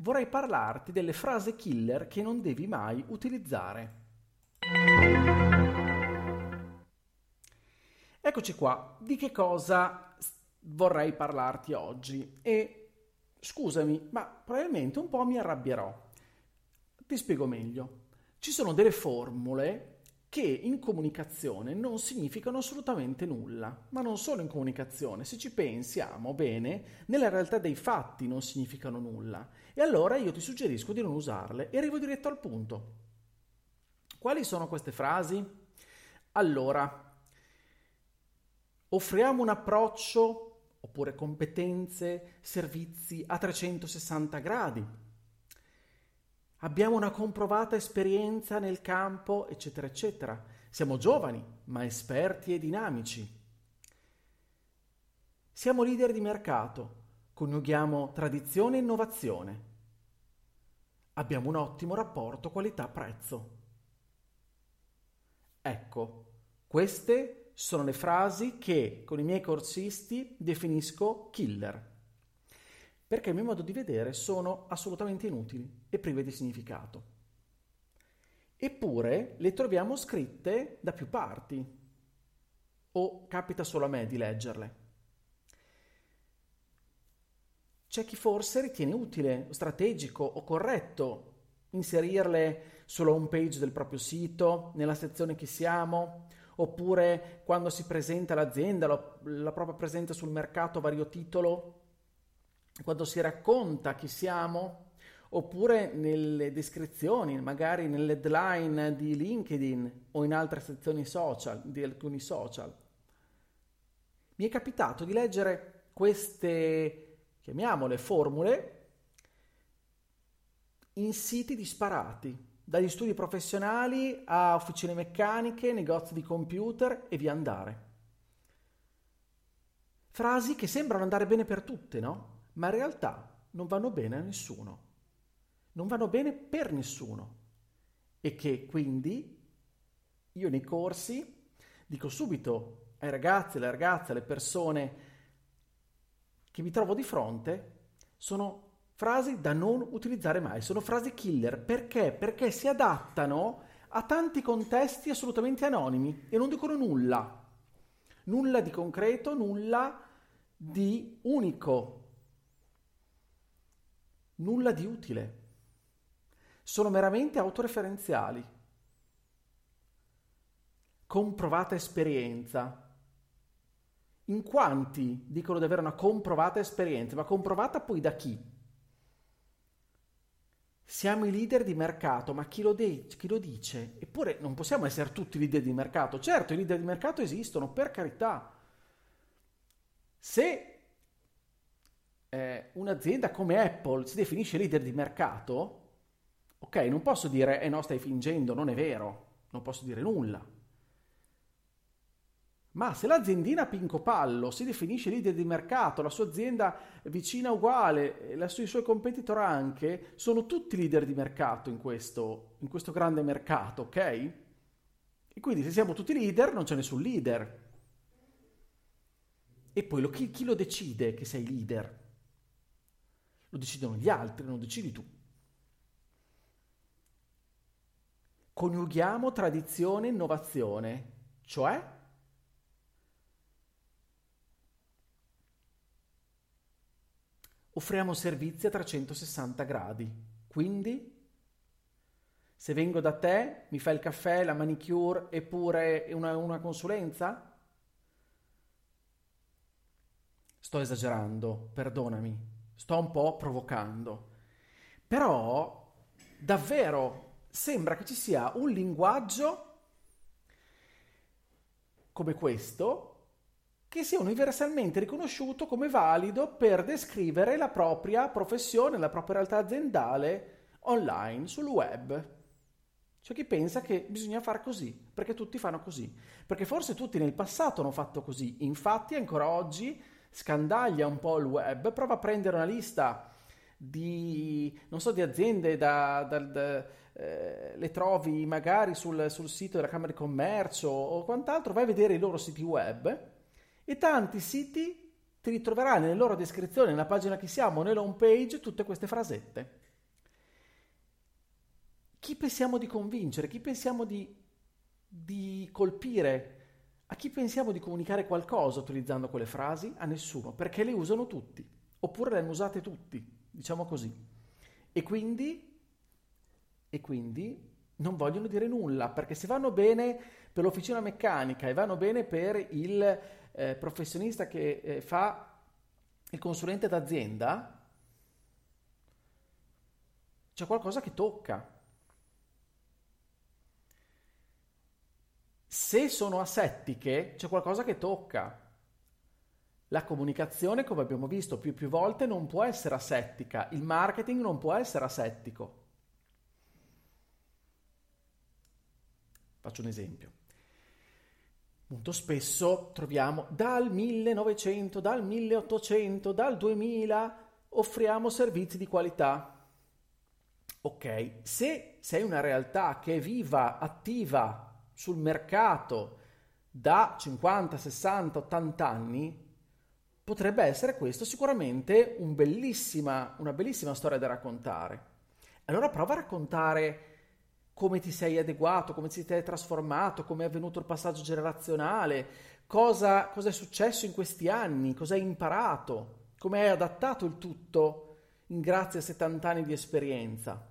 vorrei parlarti delle frasi killer che non devi mai utilizzare. Eccoci qua, di che cosa vorrei parlarti oggi? E scusami, ma probabilmente un po' mi arrabbierò. Ti spiego meglio. Ci sono delle formule che in comunicazione non significano assolutamente nulla, ma non solo in comunicazione, se ci pensiamo bene, nella realtà dei fatti non significano nulla. E allora io ti suggerisco di non usarle e arrivo diretto al punto. Quali sono queste frasi? Allora, offriamo un approccio oppure competenze, servizi a 360 gradi abbiamo una comprovata esperienza nel campo, eccetera, eccetera. Siamo giovani, ma esperti e dinamici. Siamo leader di mercato, coniughiamo tradizione e innovazione. Abbiamo un ottimo rapporto qualità-prezzo. Ecco, queste sono le frasi che con i miei corsisti definisco killer perché a mio modo di vedere sono assolutamente inutili e prive di significato. Eppure le troviamo scritte da più parti, o capita solo a me di leggerle. C'è chi forse ritiene utile, strategico o corretto inserirle sulla home page del proprio sito, nella sezione chi siamo, oppure quando si presenta l'azienda, la propria presenza sul mercato a vario titolo quando si racconta chi siamo, oppure nelle descrizioni, magari nell'headline di LinkedIn o in altre sezioni social, di alcuni social. Mi è capitato di leggere queste, chiamiamole, formule in siti disparati, dagli studi professionali a officine meccaniche, negozi di computer e via andare. Frasi che sembrano andare bene per tutte, no? Ma in realtà non vanno bene a nessuno. Non vanno bene per nessuno. E che quindi io nei corsi dico subito ai ragazzi, alle ragazze, alle persone che mi trovo di fronte, sono frasi da non utilizzare mai, sono frasi killer. Perché? Perché si adattano a tanti contesti assolutamente anonimi e non dicono nulla. Nulla di concreto, nulla di unico nulla di utile. Sono meramente autoreferenziali. Comprovata esperienza. In quanti dicono di avere una comprovata esperienza, ma comprovata poi da chi? Siamo i leader di mercato, ma chi lo, de- chi lo, dice? Eppure non possiamo essere tutti leader di mercato. Certo, i leader di mercato esistono, per carità. Se eh, un'azienda come Apple si definisce leader di mercato, ok, non posso dire, eh no, stai fingendo, non è vero, non posso dire nulla. Ma se l'aziendina Pinco Pallo si definisce leader di mercato, la sua azienda vicina uguale, la sua, i suoi competitor anche, sono tutti leader di mercato in questo, in questo grande mercato, ok? E quindi se siamo tutti leader non c'è nessun leader. E poi lo, chi, chi lo decide che sei leader? Lo decidono gli altri, non decidi tu. Coniughiamo tradizione e innovazione, cioè offriamo servizi a 360 gradi. Quindi, se vengo da te, mi fai il caffè, la manicure eppure una, una consulenza? Sto esagerando, perdonami sto un po' provocando. Però davvero sembra che ci sia un linguaggio come questo che sia universalmente riconosciuto come valido per descrivere la propria professione, la propria realtà aziendale online, sul web. C'è chi pensa che bisogna fare così, perché tutti fanno così, perché forse tutti nel passato hanno fatto così, infatti ancora oggi scandaglia un po' il web, prova a prendere una lista di, non so, di aziende, da, da, da, eh, le trovi magari sul, sul sito della Camera di Commercio o quant'altro, vai a vedere i loro siti web e tanti siti ti ritroverai nelle loro descrizioni, nella pagina che siamo, nella home page, tutte queste frasette. Chi pensiamo di convincere? Chi pensiamo di, di colpire? A chi pensiamo di comunicare qualcosa utilizzando quelle frasi? A nessuno, perché le usano tutti, oppure le hanno usate tutti, diciamo così. E quindi, e quindi non vogliono dire nulla, perché se vanno bene per l'officina meccanica e vanno bene per il eh, professionista che eh, fa il consulente d'azienda, c'è qualcosa che tocca. Se sono asettiche, c'è qualcosa che tocca. La comunicazione, come abbiamo visto più e più volte, non può essere asettica, il marketing non può essere asettico. Faccio un esempio. Molto spesso troviamo dal 1900, dal 1800, dal 2000 offriamo servizi di qualità. Ok, se sei una realtà che è viva, attiva sul mercato da 50, 60, 80 anni, potrebbe essere questo sicuramente un bellissima, una bellissima storia da raccontare. Allora prova a raccontare come ti sei adeguato, come ti sei trasformato, come è avvenuto il passaggio generazionale, cosa, cosa è successo in questi anni, cosa hai imparato, come hai adattato il tutto in grazie a 70 anni di esperienza.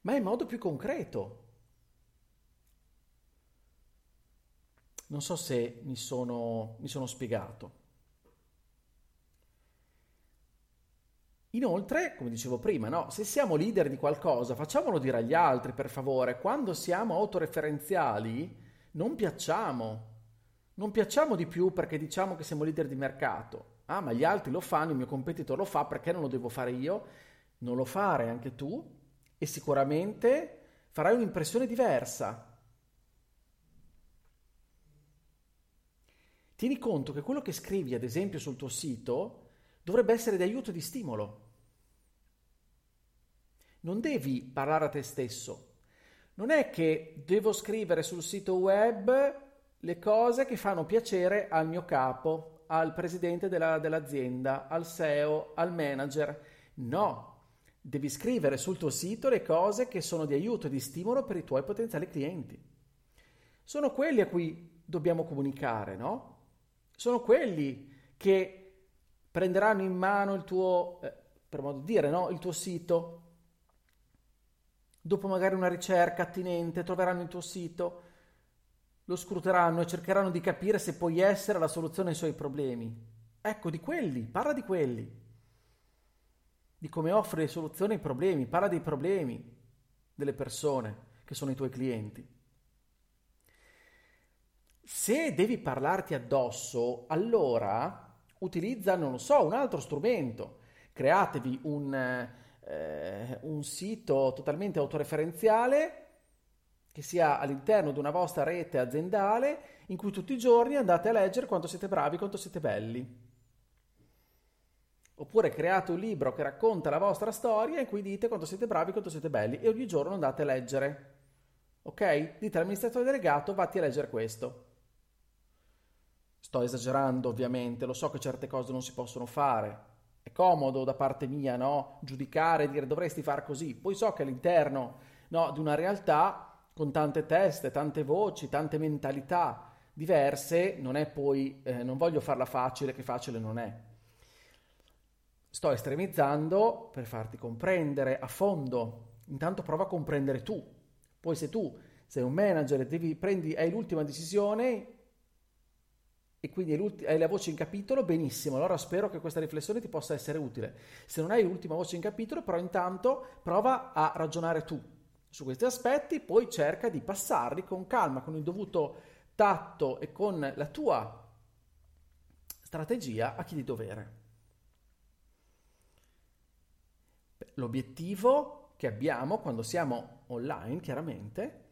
Ma in modo più concreto. Non so se mi sono, mi sono spiegato. Inoltre, come dicevo prima, no? se siamo leader di qualcosa, facciamolo dire agli altri, per favore. Quando siamo autoreferenziali, non piacciamo. Non piacciamo di più perché diciamo che siamo leader di mercato. Ah, ma gli altri lo fanno, il mio competitor lo fa, perché non lo devo fare io? Non lo fare anche tu e sicuramente farai un'impressione diversa. Tieni conto che quello che scrivi, ad esempio, sul tuo sito dovrebbe essere di aiuto e di stimolo non devi parlare a te stesso. Non è che devo scrivere sul sito web le cose che fanno piacere al mio capo, al presidente della, dell'azienda, al SEO, al manager. No, devi scrivere sul tuo sito le cose che sono di aiuto e di stimolo per i tuoi potenziali clienti. Sono quelli a cui dobbiamo comunicare, no? Sono quelli che prenderanno in mano il tuo, eh, per modo di dire, no? il tuo sito, dopo magari una ricerca attinente, troveranno il tuo sito, lo scruteranno e cercheranno di capire se puoi essere la soluzione ai suoi problemi. Ecco, di quelli, parla di quelli, di come offri le soluzioni ai problemi, parla dei problemi delle persone che sono i tuoi clienti. Se devi parlarti addosso, allora utilizza, non lo so, un altro strumento. Createvi un eh, un sito totalmente autoreferenziale che sia all'interno di una vostra rete aziendale in cui tutti i giorni andate a leggere quanto siete bravi, quanto siete belli. Oppure create un libro che racconta la vostra storia in cui dite quanto siete bravi, quanto siete belli e ogni giorno andate a leggere. Ok? Dite all'amministratore delegato, vatti a leggere questo. Sto esagerando ovviamente, lo so che certe cose non si possono fare, è comodo da parte mia, no? Giudicare e dire dovresti fare così. Poi so che all'interno no, di una realtà con tante teste, tante voci, tante mentalità diverse, non è poi, eh, non voglio farla facile che facile non è. Sto estremizzando per farti comprendere a fondo. Intanto prova a comprendere tu. Poi se tu sei un manager e devi, prendi, hai l'ultima decisione, e quindi hai la voce in capitolo, benissimo, allora spero che questa riflessione ti possa essere utile. Se non hai l'ultima voce in capitolo, però intanto prova a ragionare tu su questi aspetti, poi cerca di passarli con calma, con il dovuto tatto e con la tua strategia a chi di dovere. l'obiettivo che abbiamo quando siamo online, chiaramente,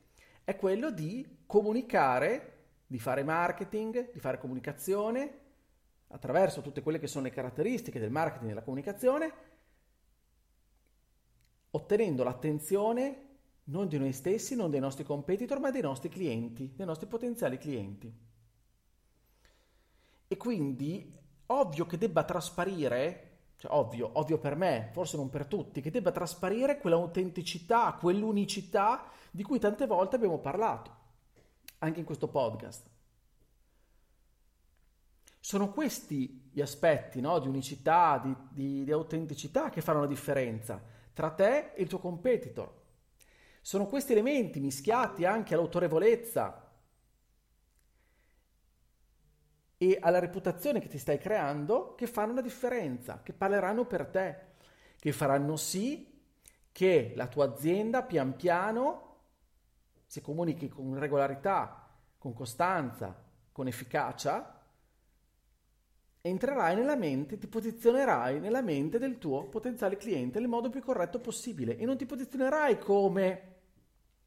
è quello di comunicare, di fare marketing, di fare comunicazione attraverso tutte quelle che sono le caratteristiche del marketing e della comunicazione, ottenendo l'attenzione non di noi stessi, non dei nostri competitor, ma dei nostri clienti, dei nostri potenziali clienti. E quindi ovvio che debba trasparire, cioè ovvio, ovvio per me, forse non per tutti, che debba trasparire quell'autenticità, quell'unicità di cui tante volte abbiamo parlato, anche in questo podcast. Sono questi gli aspetti no, di unicità, di, di, di autenticità che fanno la differenza tra te e il tuo competitor. Sono questi elementi mischiati anche all'autorevolezza e alla reputazione che ti stai creando che fanno la differenza, che parleranno per te, che faranno sì che la tua azienda pian piano, se comunichi con regolarità, con costanza, con efficacia, entrerai nella mente, ti posizionerai nella mente del tuo potenziale cliente nel modo più corretto possibile e non ti posizionerai come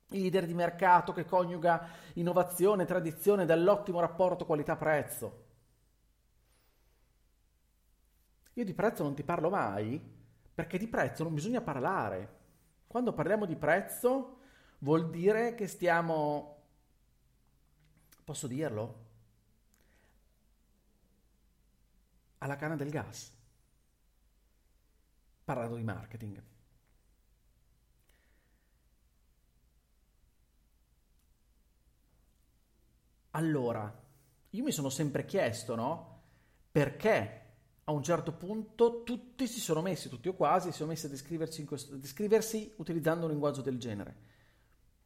il leader di mercato che coniuga innovazione, tradizione dall'ottimo rapporto qualità-prezzo. Io di prezzo non ti parlo mai perché di prezzo non bisogna parlare. Quando parliamo di prezzo vuol dire che stiamo... Posso dirlo? Alla canna del gas. Parlando di marketing. Allora, io mi sono sempre chiesto, no? Perché a un certo punto tutti si sono messi, tutti o quasi, si sono messi a descriversi, questo, a descriversi utilizzando un linguaggio del genere.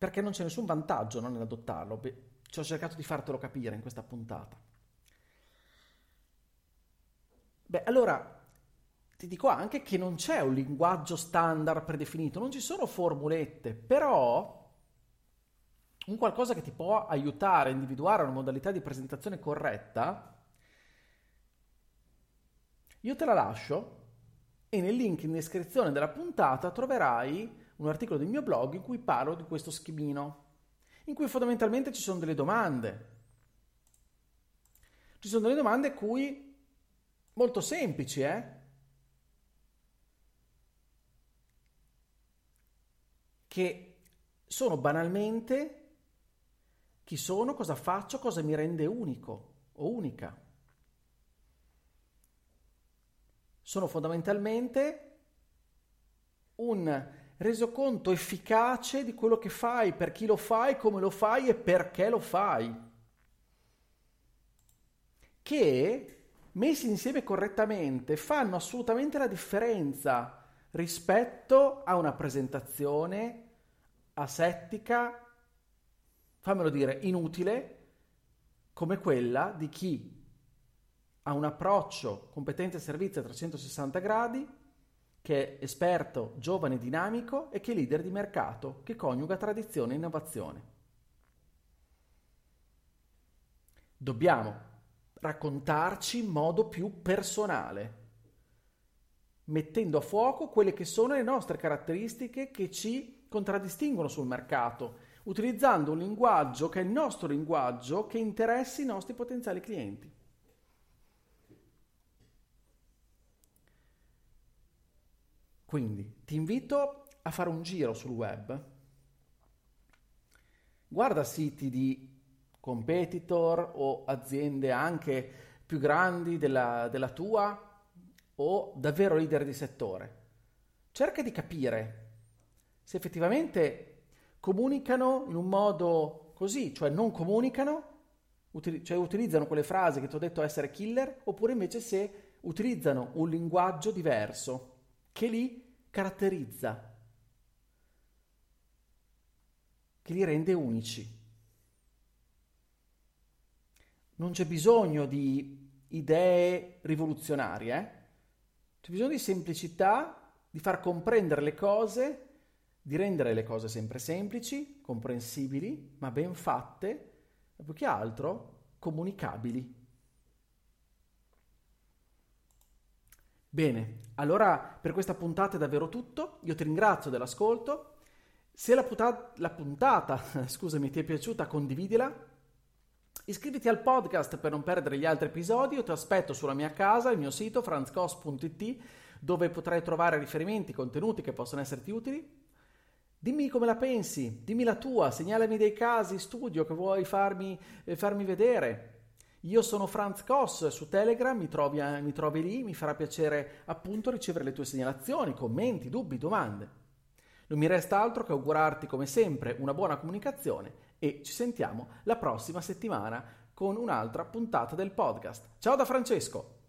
Perché non c'è nessun vantaggio no, nell'adottarlo. Beh, ci ho cercato di fartelo capire in questa puntata. Beh, allora ti dico anche che non c'è un linguaggio standard predefinito, non ci sono formulette, però un qualcosa che ti può aiutare a individuare una modalità di presentazione corretta, io te la lascio e nel link in descrizione della puntata troverai un articolo del mio blog in cui parlo di questo schemino, in cui fondamentalmente ci sono delle domande. Ci sono delle domande cui molto semplici, eh? Che sono banalmente chi sono, cosa faccio, cosa mi rende unico o unica. Sono fondamentalmente un resoconto efficace di quello che fai, per chi lo fai, come lo fai e perché lo fai. Che, messi insieme correttamente, fanno assolutamente la differenza rispetto a una presentazione asettica fammelo dire, inutile come quella di chi ha un approccio competenza e servizio a 360 gradi, che è esperto, giovane, dinamico e che è leader di mercato, che coniuga tradizione e innovazione. Dobbiamo raccontarci in modo più personale, mettendo a fuoco quelle che sono le nostre caratteristiche che ci contraddistinguono sul mercato utilizzando un linguaggio che è il nostro linguaggio che interessi i nostri potenziali clienti. Quindi ti invito a fare un giro sul web, guarda siti di competitor o aziende anche più grandi della, della tua o davvero leader di settore. Cerca di capire se effettivamente comunicano in un modo così, cioè non comunicano, util- cioè utilizzano quelle frasi che ti ho detto essere killer, oppure invece se utilizzano un linguaggio diverso che li caratterizza, che li rende unici. Non c'è bisogno di idee rivoluzionarie, eh? c'è bisogno di semplicità, di far comprendere le cose di rendere le cose sempre semplici, comprensibili, ma ben fatte, e più che altro comunicabili. Bene, allora per questa puntata è davvero tutto. Io ti ringrazio dell'ascolto. Se la, puta- la puntata, scusami, ti è piaciuta, condividila. Iscriviti al podcast per non perdere gli altri episodi. Io ti aspetto sulla mia casa, il mio sito franzcos.it, dove potrai trovare riferimenti, contenuti che possono esserti utili. Dimmi come la pensi, dimmi la tua, segnalami dei casi studio che vuoi farmi, eh, farmi vedere. Io sono Franz Koss su Telegram, mi trovi, mi trovi lì, mi farà piacere appunto ricevere le tue segnalazioni, commenti, dubbi, domande. Non mi resta altro che augurarti come sempre una buona comunicazione e ci sentiamo la prossima settimana con un'altra puntata del podcast. Ciao da Francesco!